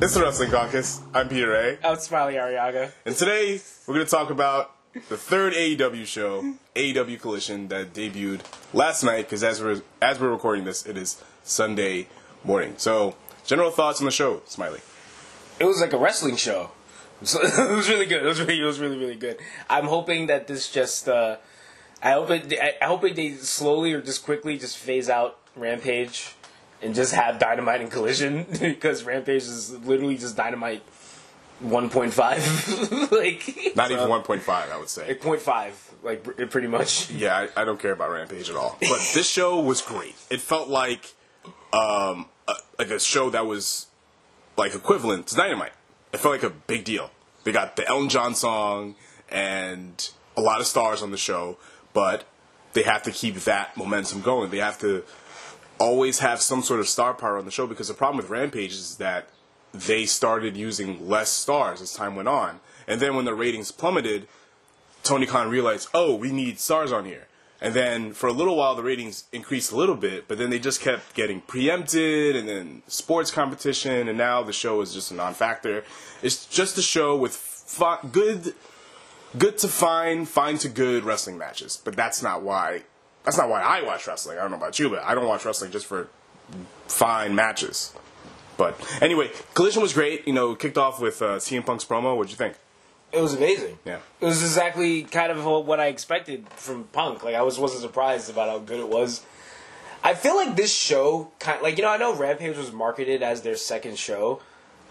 It's the Wrestling Caucus. I'm Peter A. I'm Smiley Ariaga. And today we're going to talk about the third AEW show, AEW Collision, that debuted last night. Because as we're as we're recording this, it is Sunday morning. So, general thoughts on the show, Smiley. It was like a wrestling show. So, it was really good. It was really, it was really, really good. I'm hoping that this just. Uh, I hope it. I hope it, they slowly or just quickly just phase out Rampage and just have Dynamite and Collision because Rampage is literally just Dynamite 1.5, like Not even 1.5, I would say. 0.5, like pr- pretty much. Yeah, I, I don't care about Rampage at all. But this show was great. It felt like um, a, like a show that was like equivalent to Dynamite. It felt like a big deal. They got the Elton John song and a lot of stars on the show, but they have to keep that momentum going. They have to always have some sort of star power on the show because the problem with Rampage is that they started using less stars as time went on. And then when the ratings plummeted, Tony Khan realized, oh, we need stars on here. And then for a little while, the ratings increased a little bit, but then they just kept getting preempted, and then sports competition, and now the show is just a non-factor. It's just a show with good, good to fine, fine to good wrestling matches. But that's not why. That's not why I watch wrestling. I don't know about you, but I don't watch wrestling just for fine matches. But anyway, Collision was great. You know, kicked off with uh, CM Punk's promo. What'd you think? It was amazing. Yeah. It was exactly kind of what I expected from Punk. Like I was wasn't surprised about how good it was. I feel like this show kind of, like you know I know Rampage was marketed as their second show.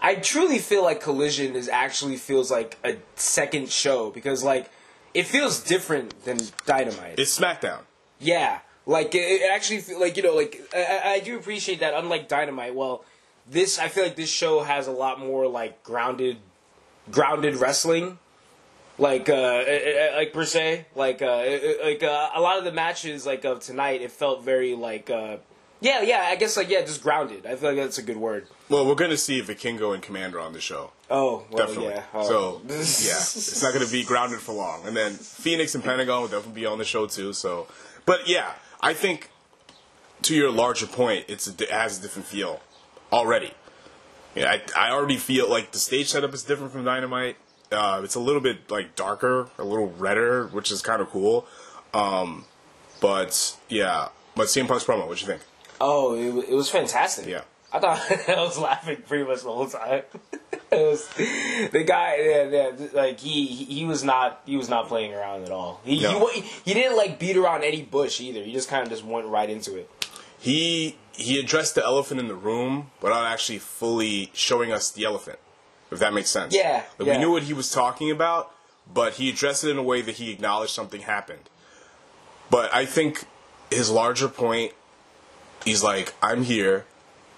I truly feel like Collision is actually feels like a second show because like it feels different than Dynamite. It's SmackDown. Yeah, like it, it actually like you know like I, I- do appreciate that. Unlike Dynamite, well, this I feel like this show has a lot more like grounded, grounded wrestling, like uh, uh, uh, like per se, like uh, like uh, a lot of the matches like of tonight, it felt very like uh, yeah, yeah. I guess like yeah, just grounded. I feel like that's a good word. Well, we're going to see Vikingo and Komander on the show. Oh, well, Definitely. yeah. Oh. So, yeah, it's not going to be grounded for long. And then Phoenix and Pentagon will definitely be on the show too. So, but yeah, I think to your larger point, it's a, it has a different feel already. Yeah, I, I already feel like the stage setup is different from Dynamite. Uh, it's a little bit like darker, a little redder, which is kind of cool. Um, but yeah, but CM Punk's promo, what you think? Oh, it, it was fantastic. Yeah. I thought I was laughing pretty much the whole time. it was the guy, yeah, yeah, like he he was not he was not playing around at all. He No. he, he didn't like beat around any bush either. He just kind of just went right into it. he he addressed the elephant in the room without actually fully showing us the elephant. If that makes sense. Yeah, Like, yeah. We knew what he was talking about, but he addressed it in a way that he acknowledged something happened. But I think his larger point, he's like, I'm here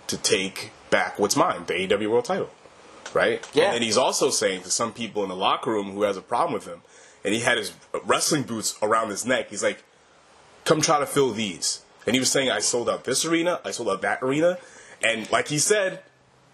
to take back what's mine, the AEW World Title, right? Yeah. And he's also saying to some people in the locker room who has a problem with him, and he had his wrestling boots around his neck. He's like, come try to fill these. And he was saying, I sold out this arena, I sold out that arena, and like he said,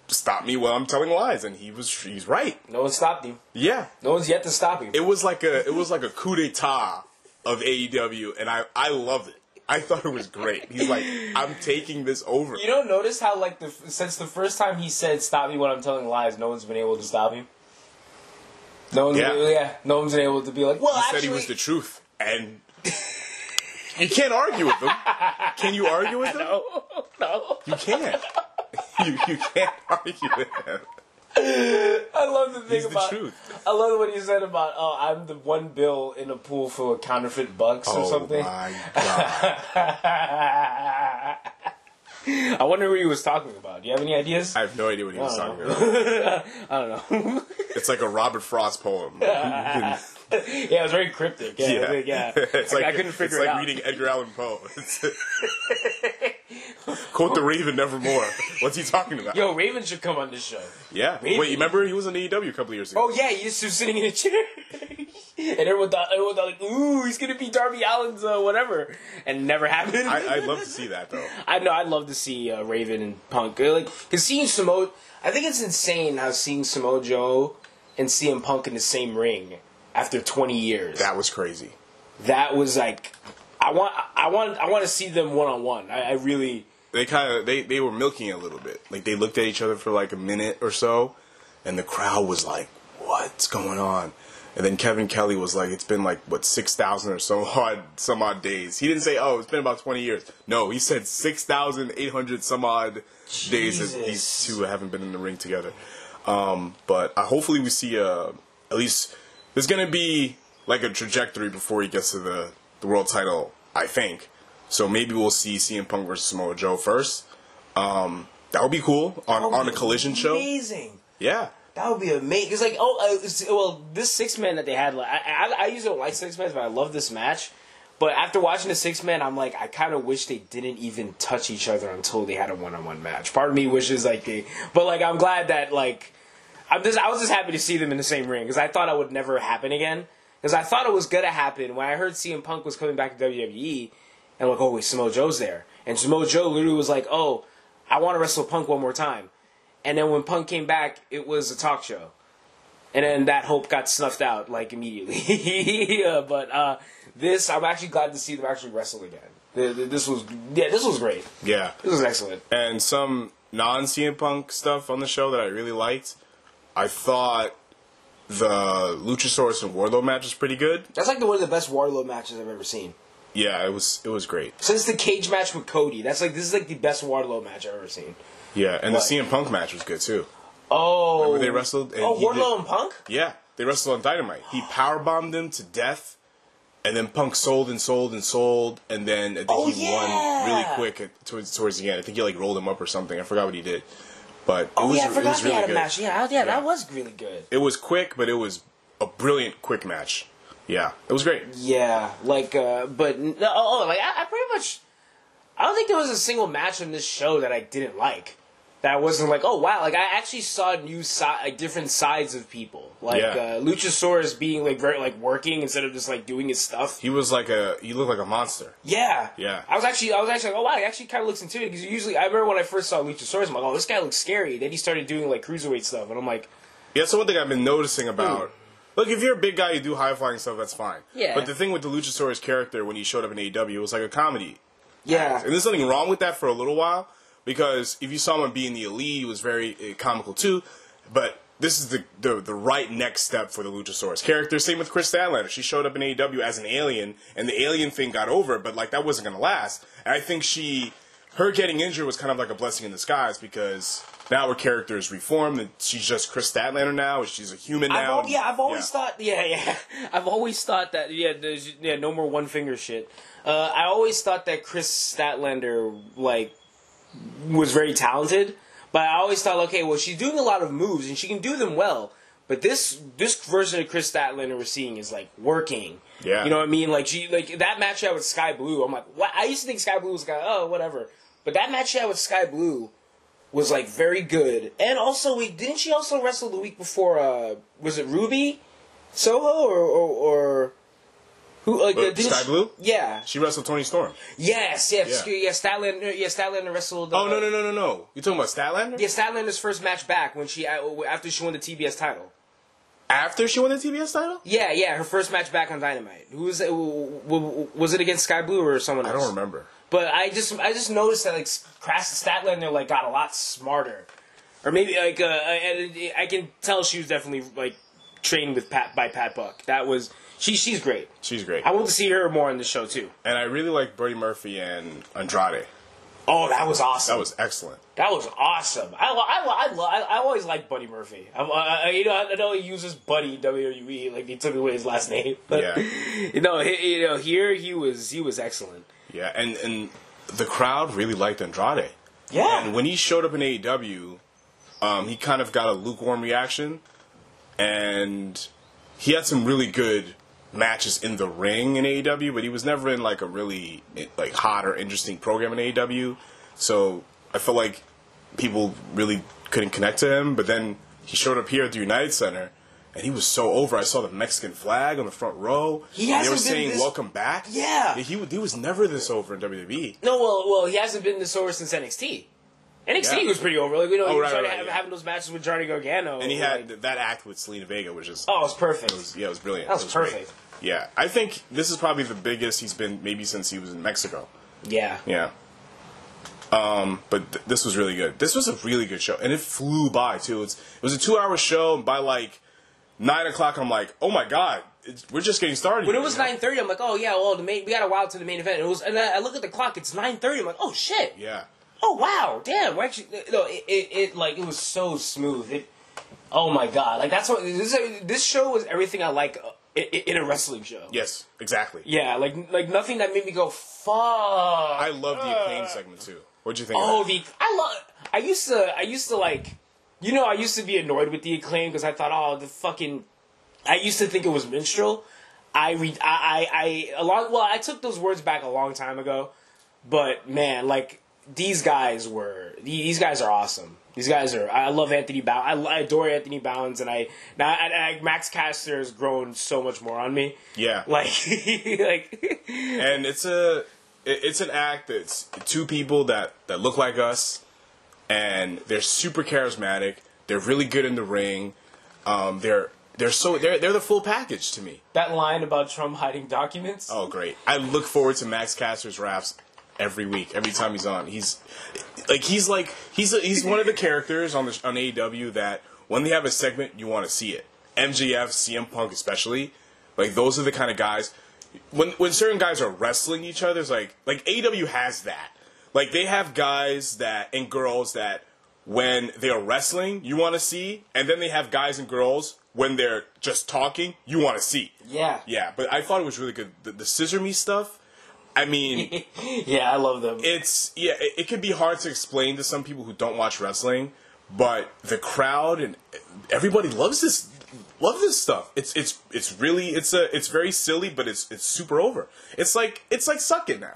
stop me while I'm telling lies, and he was he's right. No one stopped him. Yeah, No one's yet to stop him. it was like a it was like a coup d'état of AEW, and I I loved it. I thought it was great. He's like, I'm taking this over. you don't notice how like the since the first time he said "stop me when I'm telling lies," no one's been able to stop him. No one's Yeah. yeah. yeah, no one's been able to be like, well, he actually, said he was the truth, and you can't argue with him. Can you argue with him? no, no. You can't. You you can't argue with him. I love the thing He's the about. truth. I love what he said about, oh, I'm the one bill in a pool full of counterfeit bucks or oh something. Oh my god! I wonder who he was talking about. Do you have any ideas? I have no idea what he was talking don't about. I don't know. It's like a Robert Frost poem. yeah, it was very cryptic. Yeah, yeah. yeah. it's I- like I couldn't figure it's it like out. reading Edgar Allan Poe. Quote the Raven nevermore. What's he talking about? Yo, Raven should come on this show. yeah. Raven. Wait, you remember he was in AEW a couple years ago? Oh yeah, he used to sitting in a chair, and everyone thought, everyone thought like, ooh, he's gonna be Darby Allin's uh, whatever, and it never happened. I, I'd love to see that though. I know. I'd love to see uh, Raven and Punk. Uh, Like, cause seeing Samoa, I think it's insane how seeing Samoa Joe and CM Punk in the same ring after 20 years. That was crazy. that was like, I want, I want, I want to see them one on one. I really, they kind of they they were milking a little bit. Like they looked at each other for like a minute or so, and the crowd was like, "What's going on?" And then Kevin Kelly was like, "It's been like what six thousand or so odd some odd days." He didn't say, "Oh, it's been about twenty years." No, he said six thousand eight hundred some odd days that these two haven't been in the ring together. Um, but uh, hopefully we see uh, at least there's gonna be like a trajectory before he gets to the the world title. I think so. Maybe we'll see CM Punk versus Samoa Joe first. Um, that would be cool on on a collision show. Amazing. Yeah, That would be amazing. It's like, oh, uh, well, this six man that they had, like, I, I, I usually don't like six men, but I love this match. But after watching the six man, I'm like, I kind of wish they didn't even touch each other until they had a one on one match. Part of me wishes like they, but like I'm glad that like, I'm just I was just happy to see them in the same ring because I thought it would never happen again. Because I thought it was gonna happen when I heard CM Punk was coming back to WWE, and like, oh wait, Samoa Joe's there, and Samoa Joe literally was like, oh, I want to wrestle Punk one more time. And then when Punk came back, it was a talk show. And then that hope got snuffed out like immediately. yeah, but uh, this, I'm actually glad to see them actually wrestle again. This was, yeah, this was great. yeah. This was excellent. and some non CM Punk stuff on the show that I really liked. I thought the Luchasaurus and Wardlow match was pretty good. That's like the, one of the best Wardlow matches I've ever seen. Yeah, it was it was great. Since the cage match with Cody, that's like this is like the best Wardlow match I've ever seen. Yeah, and What? the CM Punk match was good too. Oh, Remember they wrestled? And oh, he Wardlow did- and Punk. Yeah, they wrestled on Dynamite. He power bombed him to death, and then Punk sold and sold and sold, and then I think Oh, he won really quick at, towards towards the end. I think he like rolled him up or something. I forgot what he did, but Oh was yeah, I forgot was they really had a good. match. Yeah, yeah, Yeah. that was really good. It was quick, but it was a brilliant quick match. Yeah, it was great. Yeah, like, uh, but oh, oh, like I, I pretty much, I don't think there was a single match on this show that I didn't like. That wasn't like, oh wow, like I actually saw new si- like different sides of people, like Yeah. uh, Luchasaurus being like very like working instead of just like doing his stuff. He was like a he looked like a monster. Yeah, Yeah. I was actually, I was actually like, oh wow, he actually kind of looks into it because usually I remember when I first saw Luchasaurus, I'm like, oh, this guy looks scary. Then he started doing like cruiserweight stuff, and I'm like, Yeah, that's the one thing I've been noticing about. Look, if you're a big guy, you do high flying stuff. That's fine. Yeah. But the thing with the Luchasaurus character when he showed up in AEW, it was like a comedy. yeah, And there's nothing wrong with that for a little while because if you saw him being the elite, he was very uh, comical too. But this is the, the the right next step for the Luchasaurus character. Same with Kris Statlander. She showed up in AEW as an alien, and the alien thing got over, but like that wasn't gonna last. And I think she, her getting injured was kind of like a blessing in disguise because now her character is reformed and she's just Kris Statlander now. She's a human I've now. al- yeah, I've always Yeah. thought. Yeah, yeah. I've always thought that. Yeah, there's yeah, no more one finger shit. Uh, I always thought that Kris Statlander like was very talented, but I always thought, okay, well, she's doing a lot of moves and she can do them well. But this this version of Kris Statlander we're seeing is like working. Yeah. you know what I mean. Like she like that match she had with Skye Blue. I'm like, what? I used to think Skye Blue was like, oh, whatever. But that match she had with Skye Blue was like very good. And also, we didn't she also wrestle the week before? Uh, was it Ruby Soho or or, or who? Like, Uh, uh, Sky she- Blue? Yeah. She wrestled Toni Storm. Yes. Yes. Yeah. Yeah. Statlander. Yeah. Statlander wrestled. Uh, Oh no no no no no! You talking about Statlander? Yeah, Statlander's first match back when she uh, after she won the TBS title. After she won the TBS title? Yeah, yeah, her first match back on Dynamite. Who was it? w- Was it against Skye Blue or someone I don't remember. But I just I just noticed that like Kris Statlander like got a lot smarter, or maybe like uh, I, I can tell she was definitely like trained with Pat by Pat Buck. That was she she's great. She's great. I want to see her more in the show too. and I really like Brody Murphy and Andrade. Oh, that was awesome. That was excellent. That was awesome. I I I, I, I always like Buddy Murphy. I, I, you know I know he uses Buddy WWE like he took away his last name. But Yeah. you know he, you know here he was he was excellent. Yeah, and and the crowd really liked Andrade. Yeah. And when he showed up in AEW, um, he kind of got a lukewarm reaction, and he had some really good matches in the ring in AEW, but he was never in like a really like hot or interesting program in AEW. So I felt like people really couldn't connect to him. But then he showed up here at the United Center. And he was so over. I saw the Mexican flag on the front row. He and they were hasn't saying this- "Welcome back." Yeah. he he was never this over in. WWE. No, well, well, he hasn't been this over since NXT. NXT Yeah. was pretty over. Like we know, Oh, he was right, right, to have, yeah. having those matches with Johnny Gargano, And he like- had that act with Zelina Vega, which is oh, it was perfect. yeah, it was brilliant. That was It great. Yeah, I think this is probably the biggest he's been maybe since he was in Mexico. yeah, Yeah, Um, but th- this was really good. This was a really good show, and it flew by too. It's, it was a two-hour show, and by like nine o'clock, I'm like, oh my god, it's, we're just getting started. When it was nine thirty, I'm like, oh yeah, well the main we got a while to the main event. It was, and I I look at the clock, it's nine thirty. I'm like, oh shit, Yeah, oh wow, damn, we're actually no, it, it, it like it was so smooth. It, oh my god, like that's what this this show was everything I like uh, in, in a wrestling show. yes, exactly. Yeah, like like nothing that made me go fuck. I love the acclaim segment too. What'd you think? Oh, the I love. I used to. I used to like. You know, I used to be annoyed with the acclaim because I thought, oh, the fucking. I used to think it was minstrel. I read. I, I. I. A long. Well, I took those words back a long time ago, but man, like these guys were. These guys are awesome. These guys are. I love Anthony Bow. I, I adore Anthony Bowens, and I now I, I, Max Caster has grown so much more on me. yeah, Like, like. and it's a it- it's an act that's two people that that look like us and they're super charismatic they're really good in the ring um, they're they're so they're they're the full package to me that line about Trump hiding documents. oh great i look forward to max caster's raps every week every time he's on he's like he's like he's a, he's one of the characters on the on AEW that when they have a segment you want to see it MJF CM Punk especially like those are the kind of guys when when certain guys are wrestling each other, it's like like AEW has that. Like they have guys that and girls that when they're wrestling you want to see, and then they have guys and girls when they're just talking you want to see. Yeah. Yeah, but I thought it was really good. The, the scissor me stuff. I mean, Yeah, I love them. it's yeah. It, it could be hard to explain to some people who don't watch wrestling, but the crowd and everybody loves this. Love this stuff. It's it's it's really it's a it's very silly, but it's it's super over. It's like it's like suck it now.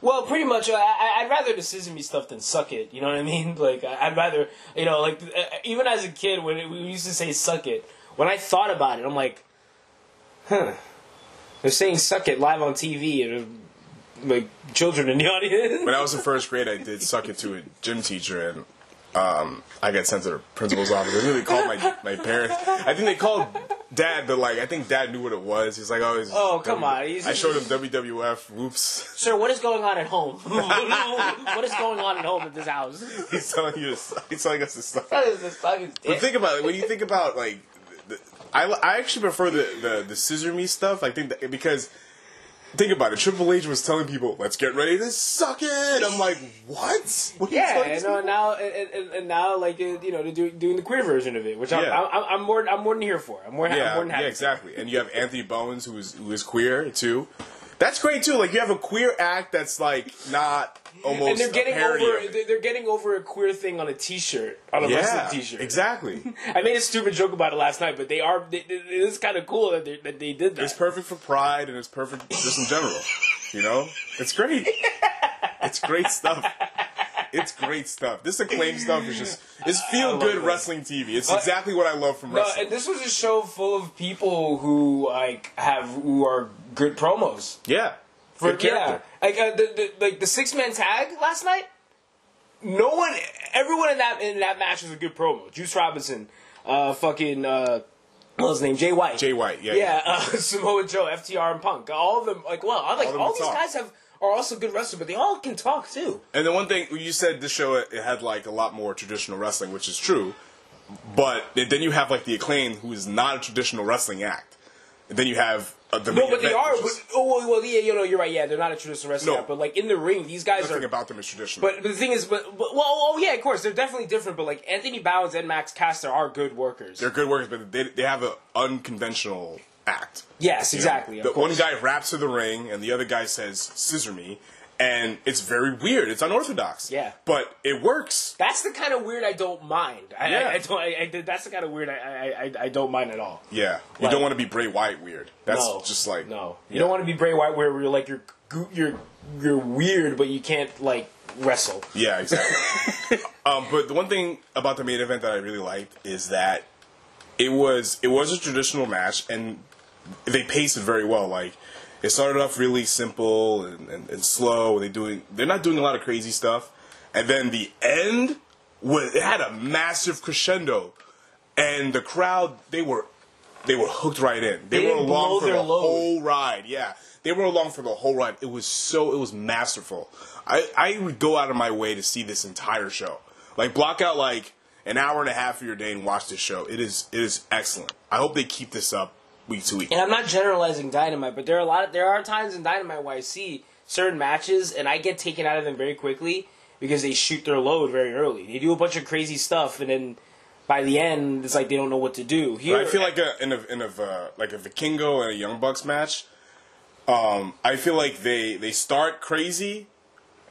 Well, pretty much. uh, I, I'd rather the Sesame stuff than suck it. You know what I mean? Like, I- I'd rather, you know, like uh, even as a kid when we used to say suck it. When I thought about it, I'm like, huh? They're saying suck it live on TV and like children in the audience. When I was in first grade, I did suck it to a gym teacher, and um, I got sent to the principal's office. I think they called my my parents. I think they called dad, but like I think dad knew what it was. He's like, oh, Oh, come on. He's- I showed him WWF. Whoops. Sir, what is going on at home? what is going on at home at this house? he's telling you. He's telling us this stuff. What is this But think about it. When you think about like, the, I I actually prefer the the the scissor me stuff. I think that, because think about it. Triple H was telling people, "Let's get ready to suck it." I'm like, what? what Yeah, and uh, now and, and, and now like uh, you know, doing, doing the queer version of it, which I'm, Yeah. I'm, I'm more I'm more than here for. I'm more, I'm more than happy. yeah, exactly. And you have Anthony Bowens, who is who is queer too. That's great too. Like you have a queer act that's like not almost And they're getting a over they're, getting over a queer thing on a T-shirt on a Yeah, wrestling T-shirt. exactly. I made a stupid joke about it last night, but they are they, it is kind of cool that they, that they did that. It's perfect for pride and it's perfect just in general. You know? It's great. It's great stuff. It's great stuff. This acclaim stuff is just it's feel good wrestling TV. It's exactly what I love from No, wrestling. and this was a show full of people who like have who are good promos. yeah. For, yeah, like uh, the, the like the six man tag last night. No one, everyone in that in that match was a good promo. Juice Robinson, uh, fucking uh, what was his name? Jay White. Jay White, yeah. yeah, uh, Samoa Joe, FTR, and Punk. All of them, like, well, I'm like All all these talk. guys have are also good wrestlers, but they all can talk too. And the one thing you said this show it had like a lot more traditional wrestling, which is true. But then you have like the acclaim, who is not a traditional wrestling act. And then you have uh, the No, but they are. which But, oh, well, yeah, you know, you're right. Yeah, they're not a traditional wrestler, No. but like in the ring, these guys nothing are. about them is traditional. But, but the thing is, but, but well, oh yeah, of course, they're definitely different. But like Anthony Bowens and Max Caster are good workers. they're good workers, but they, they have an unconventional act. yes, You know, exactly. of The one guy raps to the ring, and the other guy says "scissor me," and it's very weird. It's unorthodox. Yeah. but it works. That's the kind of weird I don't mind. I, Yeah. I, I don't. I, I, that's the kind of weird I, I, don't mind at all. Yeah, you Like- don't want to be Bray Wyatt weird. That's no, just like no. You Yeah. don't want to be Bray Wyatt where you're like you're you're you're weird, but you can't like wrestle. Yeah, exactly. um, but the one thing about the main event that I really liked is that it was it was a traditional match, and they paced it very well. Like it started off really simple and, and, and slow. They doing they're not doing a lot of crazy stuff, and then the end was it had a massive crescendo, and the crowd they were they were hooked right in. They, They were along for the load. whole ride. Yeah, they were along for the whole ride. It was so it was masterful. I I would go out of my way to see this entire show. Like block out like an hour and a half of your day and watch this show. It is it is excellent. I hope they keep this up week to week. And I'm not generalizing Dynamite, but there are a lot. Of, there are times in Dynamite where I see certain matches and I get taken out of them very quickly because they shoot their load very early. They do a bunch of crazy stuff, and then by the end, it's like they don't know what to do. Here, But I feel like a in a in a uh, like a Vikingo and a Young Bucks match. Um, I feel like they they start crazy,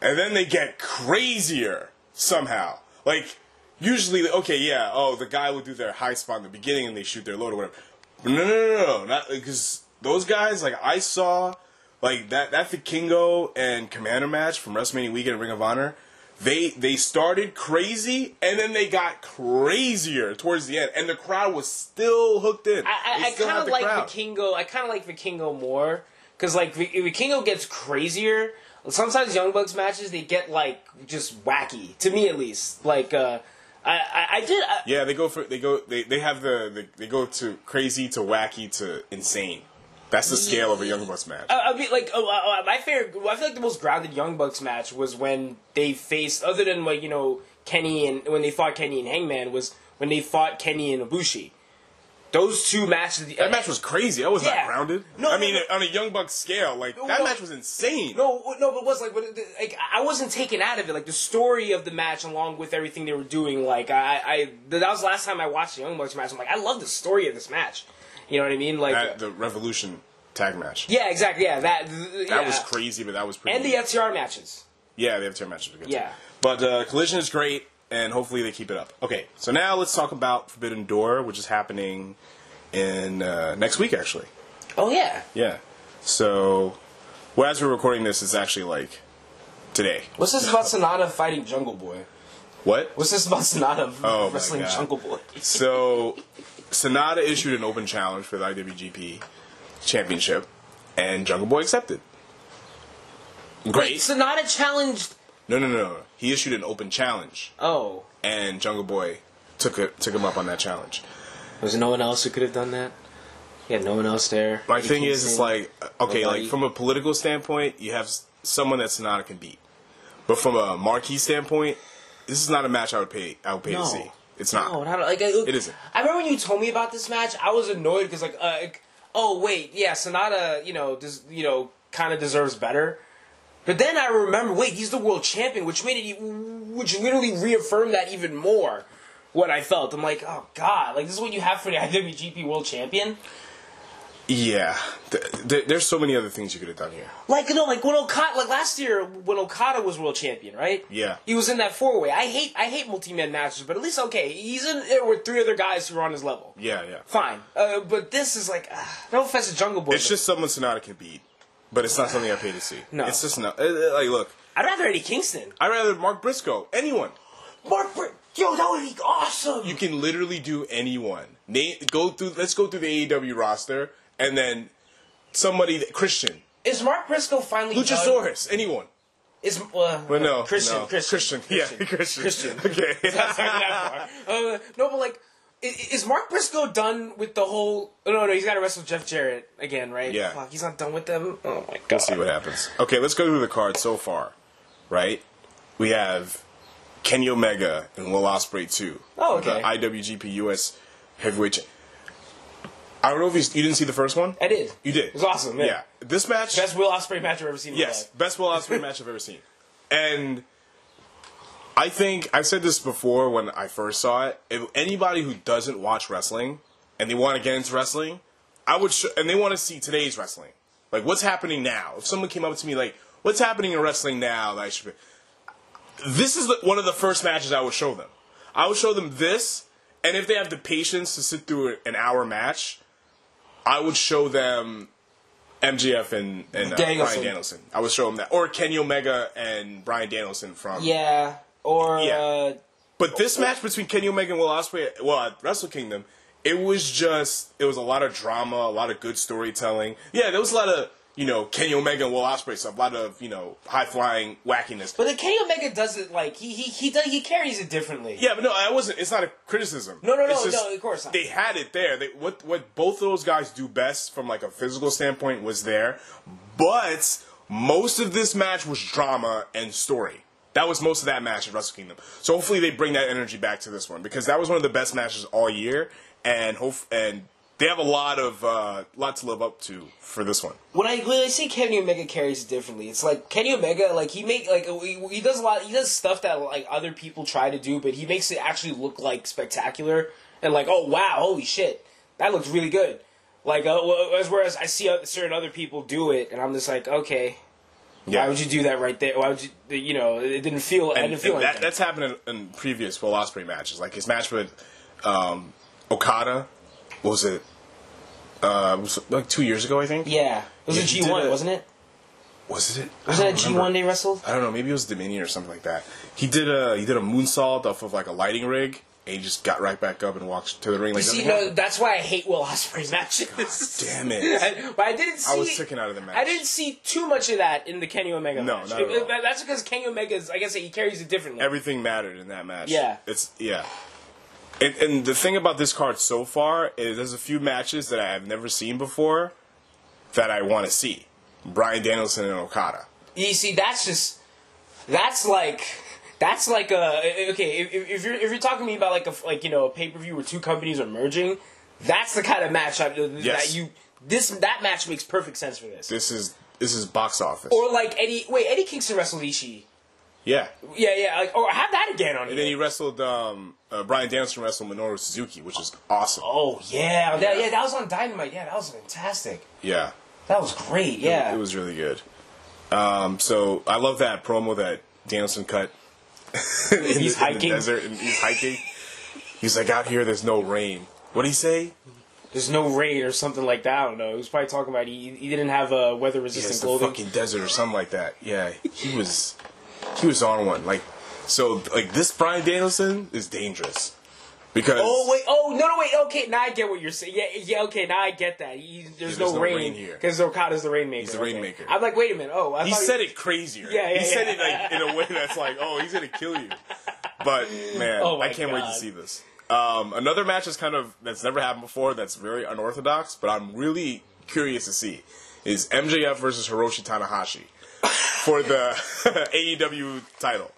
and then they get crazier somehow. Like usually, okay, yeah, oh, the guy would do their high spot in the beginning, and they shoot their load or whatever. But no, no, no, no, not because those guys. Like I saw, like that that Vikingo and Komander match from WrestleMania Weekend at Ring of Honor. They they started crazy and then they got crazier towards the end, and the crowd was still hooked in. I, I, I kind of like crowd. Vikingo. I kind of like Vikingo more because like Vi- Vikingo gets crazier. Sometimes Young Bucks matches they get like just wacky to me at least. Like uh, I, I I did. I, Yeah, they go for they go they, they have the, the they go to crazy to wacky to insane. That's the scale of a Young Bucks match. I, I mean, like uh, uh, my favorite. I feel like the most grounded Young Bucks match was when they faced, other than like you know Kenny and when they fought Kenny and Hangman was when they fought Kenny and Ibushi. Those two matches. That match was crazy. I was Yeah. not grounded. No, I mean, no. on a Young Bucks scale, like that no. match was insane. No, no, but it was like, but it- like I wasn't taken out of it. Like the story of the match, along with everything they were doing. Like I, I that was the last time I watched the Young Bucks match. I'm like, I love the story of this match. You know what I mean? Like, That, the Revolution tag match. yeah, exactly. Yeah, that th- That yeah. was crazy, but that was pretty. And the FTR matches. yeah, they have two matches. Good Yeah. too. But uh, Collision is great, and hopefully they keep it up. Okay, so now let's talk about Forbidden Door, which is happening in uh, next week, actually. Oh yeah. Yeah. So, well, as we're recording this, it's actually like today. What's this about Sanada fighting Jungle Boy? What? What's this about Sanada Oh, wrestling Jungle Boy? So, Sanada issued an open challenge for the IWGP Championship, and Jungle Boy accepted. Wait, Great. Sanada challenged. No, no, no, no. He issued an open challenge, Oh, and Jungle Boy took it, took him up on that challenge. was there no one else who could have done that? Yeah, no one else there. My thing is, it's like, okay, Nobody. like from a political standpoint, you have someone that Sanada can beat, but from a marquee standpoint, this is not a match I would pay. I would pay No. to see. It's not. No, not, like I, It isn't. I remember when you told me about this match. I was annoyed because like, uh, like, oh wait, yeah, Sanada, you know, does you know, kind of deserves better. But then I remember, wait, he's the world champion, which made it, which literally reaffirmed that even more. What I felt, I'm like, oh god, like this is what you have for the IWGP World Champion. Yeah, th- th- there's so many other things you could have done here. Like you know, like when Okada, like last year when Okada was world champion, right? Yeah. he was in that four way. I hate, I hate multi man matches, but at least okay, he's in there with three other guys who are on his level. Yeah, yeah. Fine, uh, but this is like, uh, no offense to Jungle Boy. It's just someone Sanada can beat, but it's not something I pay to see. No. it's just not. uh, uh, Like, look, I'd rather Eddie Kingston. I'd rather Mark Briscoe. Anyone. Mark, Br- yo, that would be awesome. You can literally do anyone. Name, go through. Let's go through the AEW roster, and then somebody that, Christian, is Mark Briscoe finally done? Luchasaurus, anyone. Is uh, But no, Christian, no. Christian, Christian, yeah, Christian, Christian. Okay. That's not that far. Uh, no, but like, is Mark Briscoe done with the whole? oh, No, no, he's got to wrestle Jeff Jarrett again, right? Yeah. Fuck, he's not done with them. Oh my god. We'll see what happens. Okay, let's go through the card so far. Right, we have Kenny Omega and Will Ospreay too. Oh, okay. The IWGP US Heavyweight. I don't know if you, you didn't see the first one. I did. You did. It was awesome. Yeah. This match. Best Will Ospreay match I've ever seen. yes, best Will Ospreay match I've ever seen. And I think I've said this before when I first saw it. If anybody who doesn't watch wrestling and they want to get into wrestling, I would, sh- and they want to see today's wrestling, like what's happening now. If someone came up to me like, "What's happening in wrestling now?" That I should. Be, this is the, one of the first matches I would show them. I would show them this, and if they have the patience to sit through an hour match, I would show them MJF and, and uh, Danielson. Bryan Danielson. I would show them that, or Kenny Omega and Bryan Danielson from. Yeah. Or Yeah. uh, But this match between Kenny Omega and Will Ospreay, well, at Wrestle Kingdom, it was just it was a lot of drama, a lot of good storytelling. Yeah, there was a lot of you know Kenny Omega and Will Ospreay stuff, a lot of you know high flying wackiness. but then Kenny Omega does it like he he he does, he carries it differently. Yeah, but no, I wasn't. It's not a criticism. No, no, no, just no, of course not. They had it there. They, what what both of those guys do best from like a physical standpoint was there, But most of this match was drama and story. That was most of that match at Wrestle Kingdom. So hopefully they bring that energy back to this one because that was one of the best matches all year, and hope and they have a lot of uh, lot to live up to for this one. when I when I say Kenny Omega carries differently, it's like Kenny Omega, like he make like he, he does a lot. He does stuff that like other people try to do, but he makes it actually look like spectacular and like oh wow, holy shit, that looks really good. Like uh, whereas whereas I see certain other people do it, and I'm just like okay, why would you do that right there? Why would you? You know, it didn't feel. I And, didn't feel like that, that's happened in, in previous Will Ospreay matches, like his match with um, Okada. What was it? Uh, it was like two years ago, I think. Yeah, it was Yeah, a G one, wasn't it? Was it? I Was that a G one they wrestled? I don't know. Maybe it was Dominion or something like that. He did a he did a moonsault off of like a lighting rig, and he just got right back up and walked to the ring. Like See, no, that's why I hate Will Ospreay's matches. damn it. I- but I didn't see. I was taken out of the match. I didn't see too much of that in the Kenny Omega No, match. not at It- all. That's because Kenny Omega's, I guess he carries it differently. Everything mattered in that match. Yeah. it's yeah. And, and the thing about this card so far is there's a few matches that I have never seen before that I want to see. Bryan Danielson and Okada. you see, that's just that's like that's like a okay. If, if you're if you're talking to me about like a like you know a pay per view where two companies are merging, that's the kind of match I, Yes. that you this that match makes perfect sense for this. This is this is box office. Or like Eddie, wait, Eddie Kingston wrestled Ishii. yeah. Yeah, yeah, like or have that again on And then he wrestled um, uh, Bryan Danielson wrestled Minoru Suzuki, which is awesome. Oh yeah, that, yeah, that was on Dynamite. Yeah, that was fantastic. Yeah. That was great. Yeah, It was really good. Um, so I love that promo that Danielson cut. He's the, in hiking. desert and he's hiking. He's like, out here, there's no rain. What did he say? There's no rain or something like that. I don't know. He was probably talking about he, he didn't have uh, weather Yeah, resistant the clothing. fucking desert or something like that. Yeah, he was he was on one. Like so, like this Bryan Danielson is dangerous because Oh wait! Oh no! No wait! Okay, now I get what you're saying. Yeah, yeah. Okay, now I get that. He, there's, there's no, no rain, rain here. because Okada's the rainmaker. He's the Okay. rainmaker. I'm like, wait a minute. Oh, I he said it crazier. Yeah, yeah, he said it like in a way that's like, oh, he's gonna kill you. But man, Oh I can't wait to see this. Um, another match is kind of that's never happened before. That's very unorthodox, but I'm really curious to see is MJF versus Hiroshi Tanahashi for the AEW title.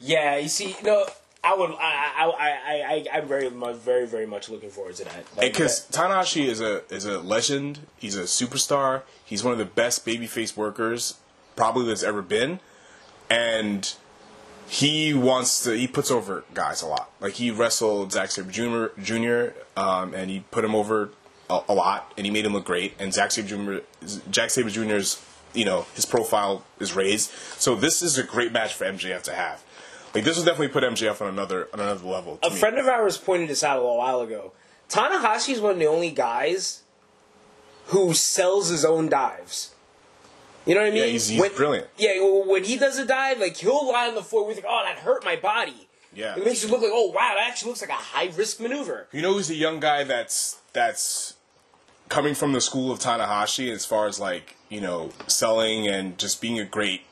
Yeah, you see, no, I would, I, I, I, I, I'm very much, very, very much looking forward to that. Like, Because Tanahashi is a is a legend. He's a superstar. He's one of the best babyface workers probably that's ever been, and he wants to. He puts over guys a lot. Like he wrestled Zack Sabre Jr. Jr. Um, and he put him over a, a lot, and he made him look great. And Zack Sabre Jr. Jack Sabre Jr.'s you know his profile is raised. So this is a great match for MJF to have. Like this will definitely put MJF on another on another level. a me. friend of ours pointed this out a little while ago. Tanahashi is one of the only guys who sells his own dives. You know what I mean? Yeah, he's- he's brilliant. Yeah, when he does a dive, like he'll lie on the floor with like, "Oh, that hurt my body." Yeah. it makes you look like, "Oh, wow, that actually looks like a high risk maneuver." You know who's the young guy that's that's coming from the school of Tanahashi as far as like you know selling and just being a great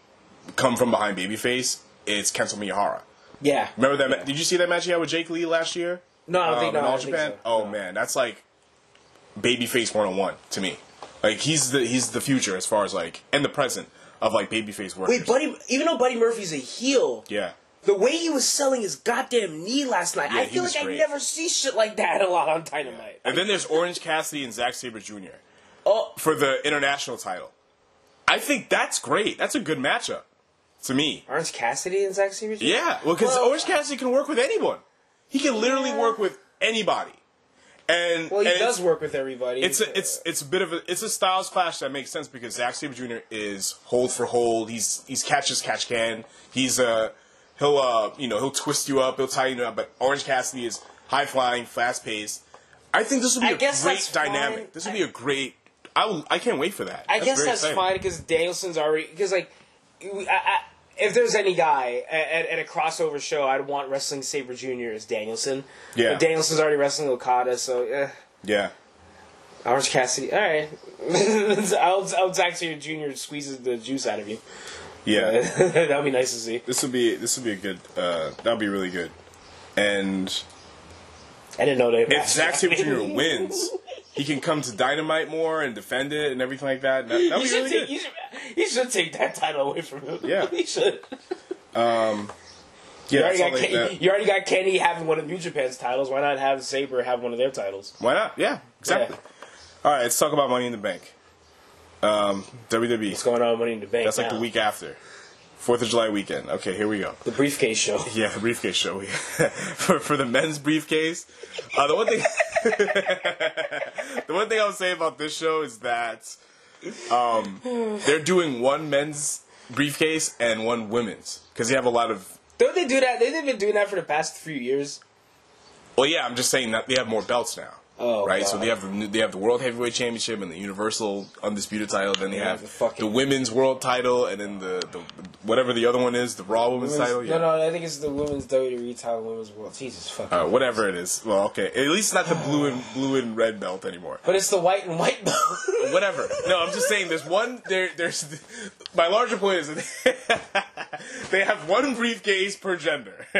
come from behind babyface? It's Kento Miyahara. Yeah, Remember that? ma- Did you see that match he had with Jake Lee last year? No, I don't think Um, no, in All think Japan. so. Oh No. man, that's like babyface one on one to me. Like he's the he's the future as far as like and the present of like babyface workers. Wait, Buddy. Even though Buddy Murphy's a heel, Yeah. the way he was selling his goddamn knee last night, I Yeah, he feel like I never see shit like that a lot on Dynamite. And then there's Orange Cassidy and Zack Sabre Jr. Oh, for the international title. I think that's great. That's a good matchup to me. Orange Cassidy and Zack Sabre. Jr.? Yeah, well, because Well- Orange Cassidy can work with anyone. He can literally Yeah. work with anybody. And Well, he and does work with everybody. It's a, it's it's a bit of a it's a styles clash that makes sense because Zack Sabre Jr. is hold for hold. He's he's catch as catch can. He's uh he'll uh you know he'll twist you up. He'll tie you up. But Orange Cassidy is high flying, fast paced. I think this will be I a great dynamic. fine. This will be a great. I will, I can't wait for that. I guess that's exciting. fine because Danielson's already because like, I, I, if there's any guy at, at a crossover show, I'd want Wrestling Sabre Jr. as Danielson. Yeah. but Danielson's already wrestling Okada, so eh. Yeah. Orange Cassidy. All right, I'll, I'll Zack Jr. squeezes the juice out of you. Yeah. That'd be nice to see. this would be this would be a good. Uh, that would be really good. And I didn't know they. if Zack Sabre Jr. wins, he can come to Dynamite more and defend it and everything like that. That would He should, really take, should, should take that title away from him. Yeah. he should. Yeah, You already, got like Kenny, you already got Kenny having one of New Japan's titles. Why not have Sabre have one of their titles? Why not? Yeah, exactly. All right, let's talk about Money in the Bank. Um, WWE. What's going on with Money in the Bank? That's like now? the week after. Fourth of July weekend. Okay, here we go. The briefcase show. Yeah, the briefcase show. for for the men's briefcase, uh, the one thing the one thing I would say about this show is that um, they're doing one men's briefcase and one women's because they have a lot of. Don't they do that? They've been doing that for the past few years. Well, yeah, I'm just saying that they have more belts now. Oh, right. So they have the, they have the World Heavyweight Championship and the Universal Undisputed Title. Then they Yeah, have the the Women's World Title, and then the, the whatever the other one is, the Raw Women's, Women's- Title. Yeah. No, no, I think it's the women's WWE title, women's world. Jesus fucking. Uh, whatever it is. Well, okay. At least not the blue and blue and red belt anymore. But it's the white and white belt. Whatever. No, I'm just saying. There's one. There. There's. My larger point is that they have one briefcase per gender.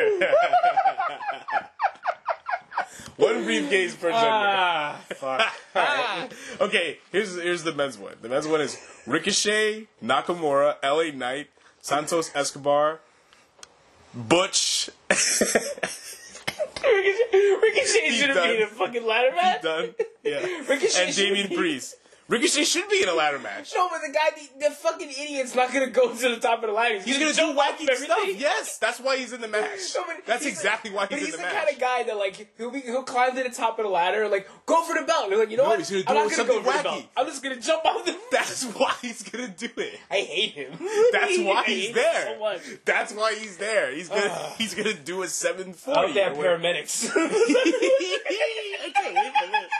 one briefcase per gender. ah, fuck. Okay. Here's here's the men's one. The men's one is Ricochet, Nakamura, LA Knight, Santos Escobar, Butch. Ricochet, Ricochet should have been a fucking ladder match. Done. Yeah. Ricochet and Damian Priest. Ricochet should be in a ladder match. No, but the guy, the, the fucking idiot's not gonna go to the top of the ladder. He's gonna do jump off wacky everything. stuff. Yes, that's why he's in the match. No, That's exactly like- why but he's in the the match. But he's the kind of guy that like he'll be he'll climb to the top of the ladder like go for the belt. And like, you know No, what? he's gonna do I'm not gonna go something for the wacky. belt. I'm just gonna jump off the. That's why he's gonna do it. I hate him. That's why he's there. So. That's why he's there. He's gonna he's gonna do a seven I forty. have paramedics. I can't wait for this.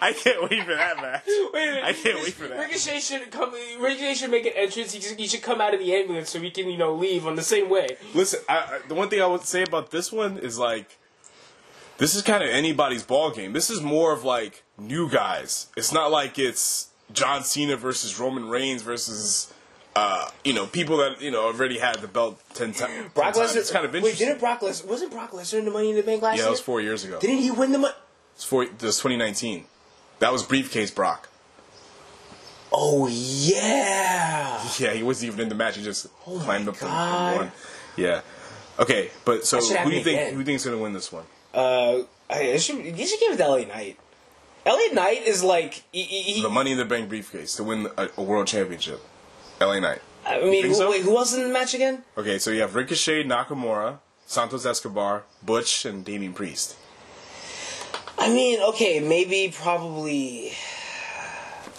I can't wait for that match. Wait a minute. I can't wait for that. Ricochet should come. Ricochet should make an entrance. He, should- he should come out of the ambulance so we can, you know, leave on the same way. Listen, I, I, the one thing I would say about this one is like, this is kind of anybody's ball game. This is more of like new guys. It's not like it's John Cena versus Roman Reigns versus. Uh, you know, people that you know already had the belt ten, ti- 10 Brock times. Lesnar. It's kind of Wait, interesting. didn't Brock Lesnar? Wasn't Brock Lesnar in the Money in the Bank last year? yeah, year? that was four years ago. Didn't he win the money? It's four. This was 2019. That was briefcase Brock. Oh yeah. Yeah, he wasn't even in the match. He just Oh climbed up and- God. and won. Yeah. Okay, but so who do you think again. who thinks gonna win this one? Uh, I, I should, you should give it to LA Knight. LA Knight is like he, he, he- The Money in the Bank briefcase to win a, a world championship. LA Knight. I mean, who, so? wait, who else in the match again? Okay, so you have Ricochet, Nakamura, Santos Escobar, Butch, and Damian Priest. I mean, okay, maybe probably.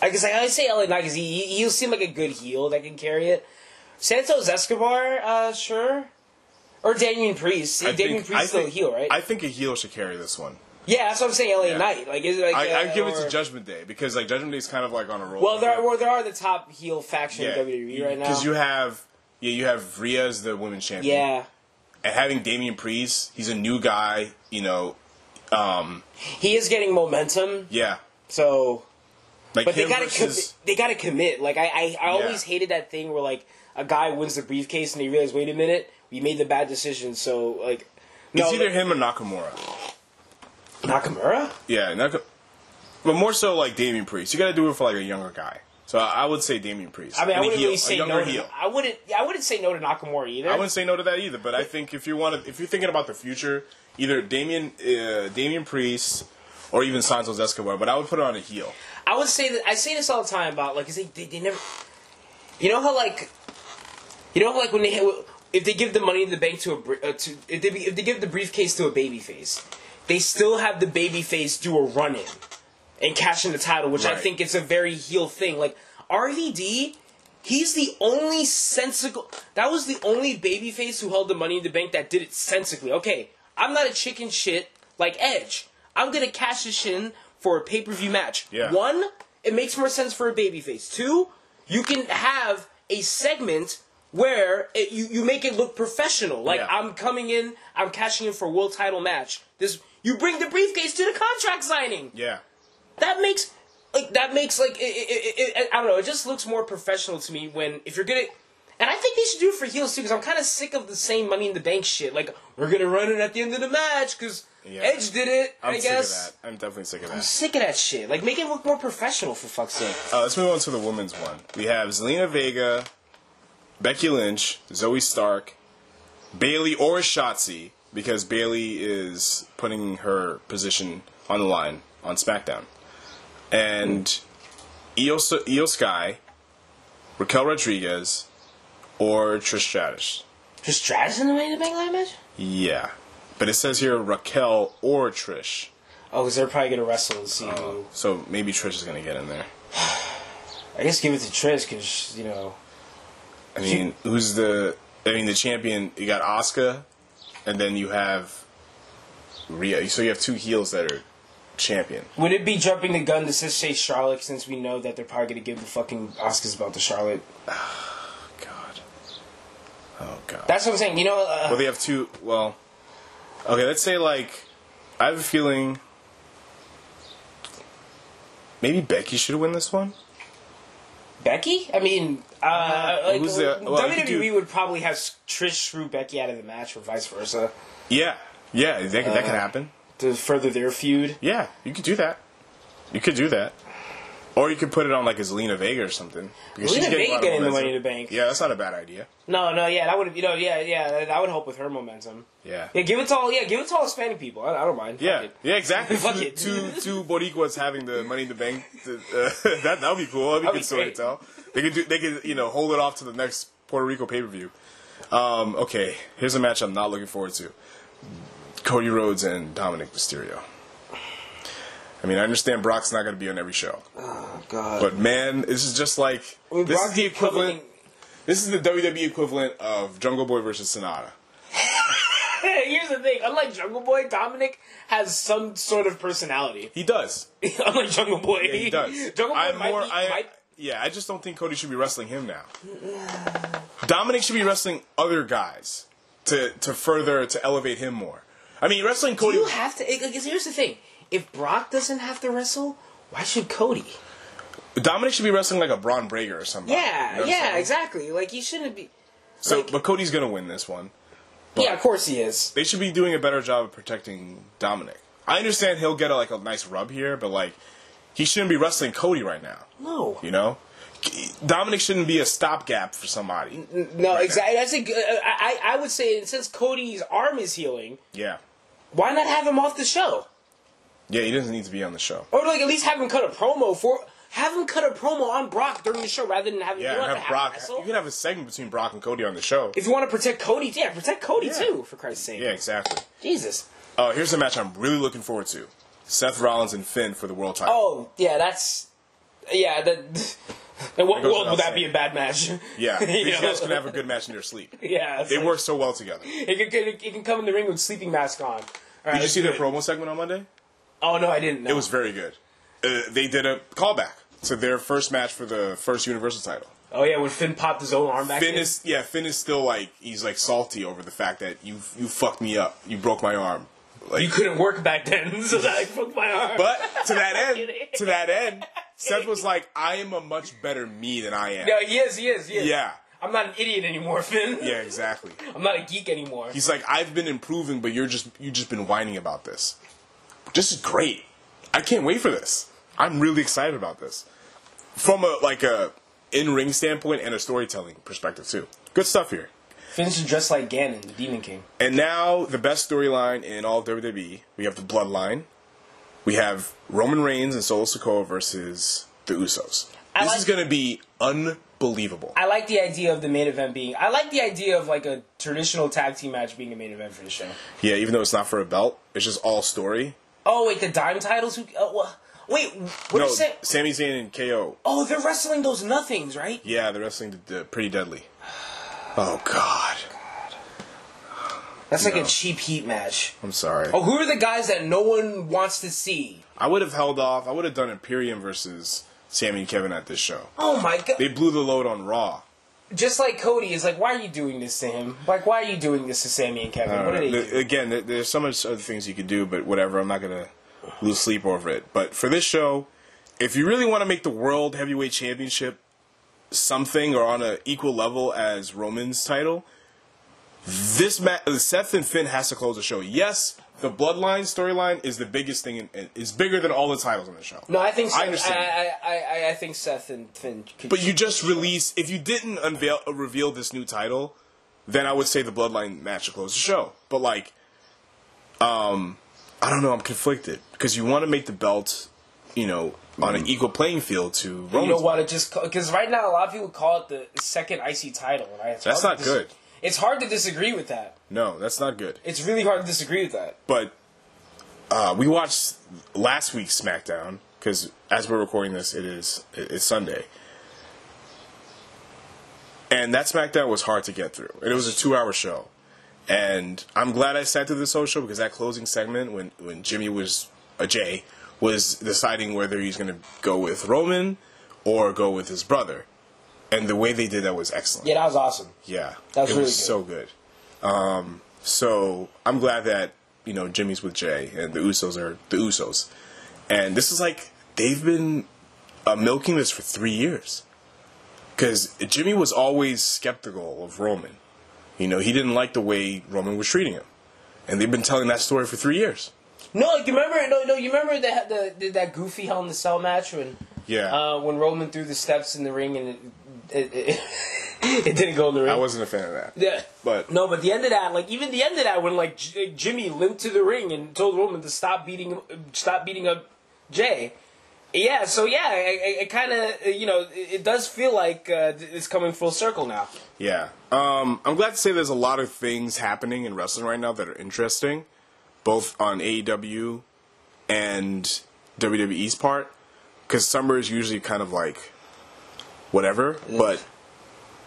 I guess I say LA Knight because he, he he'll seem like a good heel that can carry it. Santos Escobar, uh, sure. Or Damian Priest. I Damian think- Priest still a think- heel, right? I think a heel should carry this one. yeah, that's what I'm saying. LA Yeah. Knight, like, is it like I, uh, I give it to Judgment Day because like Judgment Day is kind of like on a roll. Well, there are, well, there are the top heel faction yeah, in WWE right now. because you have yeah you have Rhea as the women's champion. yeah, and having Damian Priest, he's a new guy. You know, um, he is getting momentum. yeah, So, like but they gotta versus- commit. They gotta commit. Like I, I, I always Yeah. hated that thing where like a guy wins the briefcase and they realize, wait a minute, we made the bad decision. So like, no, It's either like- him or Nakamura. Nakamura. Yeah, but more so like Damian Priest. You got to do it for like a younger guy. So I would say Damian Priest. I mean, I wouldn't heel, really say no. To. I wouldn't. I wouldn't say no to Nakamura either. I wouldn't say no to that either. But I think if you want to, if you're thinking about the future, either Damian uh, Damian Priest or even Santos Escobar. But I would put it on a heel. I would say that I say this all the time about like they, they they never. You know how like, you know how like when they if they give the money in the bank to a uh, to if they if they give the briefcase to a baby face, they still have the baby face do a run in and cash in the title, which I think is a very heel thing. Like RVD. He's the only sensical. That was the only babyface who held the money in the bank that did it sensibly. Okay, I'm not a chicken shit like Edge. I'm gonna cash this in for a pay per view match. Yeah. One, it makes more sense for a babyface. Two, you can have a segment where it, you you make it look professional. Like Yeah. I'm coming in, I'm cashing in for a world title match. This you bring the briefcase to the contract signing Yeah. that makes like that makes like it, it, I don't know. It just looks more professional to me when if you're gonna. And I think they should do it for heels too, because I'm kind of sick of the same Money in the Bank shit. Like we're gonna run it at the end of the match, because Yeah. Edge did it. I'm I sick guess. of that. I'm definitely sick of that. I'm sick of that shit. Like, make it look more professional for fuck's sake. Uh, let's move on to the women's one. We have Zelina Vega, Becky Lynch, Zoey Stark, Bayley or Shotzi, because Bayley is putting her position on the line on SmackDown, and Iyo, Iyo Sky, Raquel Rodriguez, or Trish Stratus. Just Stratus in the main event match? Yeah, but it says here Raquel or Trish, Oh, because they're probably gonna wrestle and see oh, who. so maybe Trish is gonna get in there. I guess give it to Trish because you know. I mean, who's the? I mean, the champion. You got Asuka, and then you have Rhea. So you have two heels that are champion. Would it be jumping the gun to say Charlotte since we know that they're probably gonna give the fucking Oscars belt to Charlotte? Oh God. That's what I'm saying. You know, uh, well, they have two. Well, okay. Let's say like, I have a feeling maybe Becky should win this one. Becky. I mean, uh, like, who's the- well, WWE do- would probably have Trish screw Becky out of the match, or vice versa, Yeah. Yeah. That, that Uh, could happen. to further their feud. Yeah. You could do that. You could do that. Or you could put it on like a Zelina Vega or something. Because Zelina getting Vega getting the. Money in the Bank. Yeah, that's not a bad idea. No, no, yeah, that would, you know, yeah, yeah, that, that would help with her momentum. Yeah. Yeah, give it to all, yeah, give it to all Hispanic people. I, I don't mind. Yeah, yeah, exactly. Fuck two, it. two, two Boricuas having the money in the bank. To, uh, that that would be cool. That'd be That'd good be story to tell. They could do. They could you know hold it off to the next Puerto Rico pay per view. Um, okay, here's a match I'm not looking forward to: Cody Rhodes and Dominic Mysterio. I mean, I understand Brock's not going to be on every show, Oh God. but man, this is just like I mean, this Brock is the keep coming- equivalent. This is the WWE equivalent of Jungle Boy versus Sanada. Here's the thing. Unlike Jungle Boy, Dominic has some sort of personality. He does. Unlike Jungle Boy, Yeah, he does. Jungle Boy I'm might more. be, I, might, yeah, I just don't think Cody should be wrestling him now. Dominic should be wrestling other guys to to further to elevate him more. I mean, wrestling Cody. you have to. Like, here's the thing. If Brock doesn't have to wrestle, why should Cody? Dominic should be wrestling like a Bron Breakker or something. Yeah, yeah, exactly. Like he shouldn't be. So, like- but Cody's gonna win this one. Yeah, of course he is. They should be doing a better job of protecting Dominic. I understand he'll get a, like a nice rub here, but like he shouldn't be wrestling Cody right now. No, You know, Dominic shouldn't be a stopgap for somebody. no, exactly. That's a good. I, I I would say since Cody's arm is healing, Yeah, why not have him off the show? Yeah, he doesn't need to be on the show. Or like at least have him cut a promo for. Have him cut a promo on Brock during the show rather than having Yeah, you have have Brock. wrestle. You can have a segment between Brock and Cody on the show. If you want to protect Cody, yeah, protect Cody Yeah. too, for Christ's sake. Yeah, exactly. Jesus. Oh, here's a match I'm really looking forward to: Seth Rollins and Finn for the world title. Oh, yeah, that's. Yeah, that. In what world would that be a bad match? yeah, these know? guys can have a good match in their sleep. Yeah, They like- work so well together. It can, it can come in the ring with sleeping mask on. All right, you see their promo segment on Monday? Oh no, I didn't. know. It was very good. Uh, they did a callback to their first match for the first Universal title. Oh yeah, when Finn popped his own arm back. Finn in. is yeah, Finn is still like he's like salty over the fact that you you fucked me up, you broke my arm. Like, You couldn't work back then, so that I broke my arm. but to that end, to that end, Seth was like, I am a much better me than I am. Yeah, he is, he is, he is. Yeah, I'm not an idiot anymore, Finn. yeah, exactly. I'm not a geek anymore. He's like, I've been improving, but you're just you just been whining about this. This is great. I can't wait for this. I'm really excited about this. From a like a in ring standpoint and a storytelling perspective too. Good stuff here. Finn's dressed like Ganon, the Demon King. And now the best storyline in all of WWE. We have the Bloodline. We have Roman Reigns and Solo Sikoa versus the Usos. I this like- is going to be unbelievable. I like the idea of the main event being. I like the idea of like a traditional tag team match being a main event for the show. yeah, even though it's not for a belt, it's just all story. Oh wait, the dime titles? Who? Uh, wait, what no, is it? Sami Zayn and KO. Oh, they're wrestling those nothings, right? Yeah, they're wrestling the, the Pretty Deadly. Oh God, That's like No. a cheap heat match. I'm sorry. Oh, who are the guys that no one wants to see? I would have held off. I would have done Imperium versus Sami and Kevin at this show. Oh my god! They blew the load on Raw. Just like Cody is like, why are you doing this to him? Like, why are you doing this to Sami and Kevin? what Uh, are they th- do? again, there's so much other things you could do, but whatever. I'm not gonna lose sleep over it. But for this show, if you really want to make the World Heavyweight Championship something or on an equal level as Roman's title, this ma- Seth and Finn has to close the show. Yes, the Bloodline storyline is the biggest thing, in, in- is bigger than all the titles on the show. No, I think Seth, I I, understand. I, I, I, I think Seth and Finn. Could But you just release If you didn't unveil uh, reveal this new title, then I would say the Bloodline match to close the show. But like, um, I don't know. I'm conflicted because you want to make the belt, you know, on an equal playing field to Roman's. You know what? It just because right now a lot of people call it the second IC title. And I, it's That's hard not to dis- good. It's hard to disagree with that. No, that's not good. It's really hard to disagree with that. But uh, we watched last week's SmackDown because as we're recording this, it is it's Sunday, and that SmackDown was hard to get through. And it was a two-hour show, and I'm glad I sat through this whole show because that closing segment when when Jimmy was a Jey was deciding whether he's going to go with Roman or go with his brother, and the way they did that was excellent. Yeah, that was awesome. Yeah, That was it really was good. so good. Um, so I'm glad that you know Jimmy's with Jey and the Usos are the Usos, and this is like they've been uh, milking this for three years because Jimmy was always skeptical of Roman. You know, he didn't like the way Roman was treating him, and they've been telling that story for three years. No, like, you remember? No, no, you remember that the, the that goofy Hell in the Cell match when Yeah, uh, when Roman threw the steps in the ring and it it, it, it didn't go in the ring. I wasn't a fan of that. Yeah. But- no, but the end of that, like even the end of that, when like J- Jimmy limped to the ring and told Roman to stop beating stop beating up Jey. Yeah, so yeah, it, it kind of you know it, it does feel like uh, it's coming full circle now. Yeah. Um, I'm glad to say there's a lot of things happening in wrestling right now that are interesting, both on AEW and WWE's part. Because summer is usually kind of like whatever, but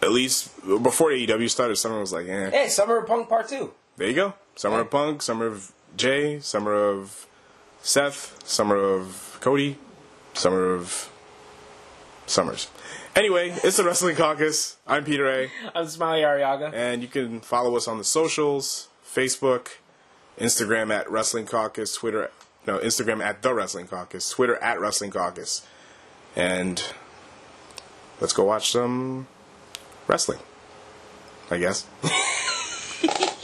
at least before AEW started, summer was like, eh. Hey, Summer of Punk Part Two. There you go. Summer of Punk, Summer of Jey, Summer of Seth, Summer of Cody, Summer of Summers. Anyway, it's the Wrestling Caucus. I'm Peter A. I'm Smiley Ariaga. And you can follow us on the socials Facebook, Instagram at Wrestling Caucus, Twitter, no, Instagram at The Wrestling Caucus, Twitter at Wrestling Caucus. And let's go watch some wrestling, I guess.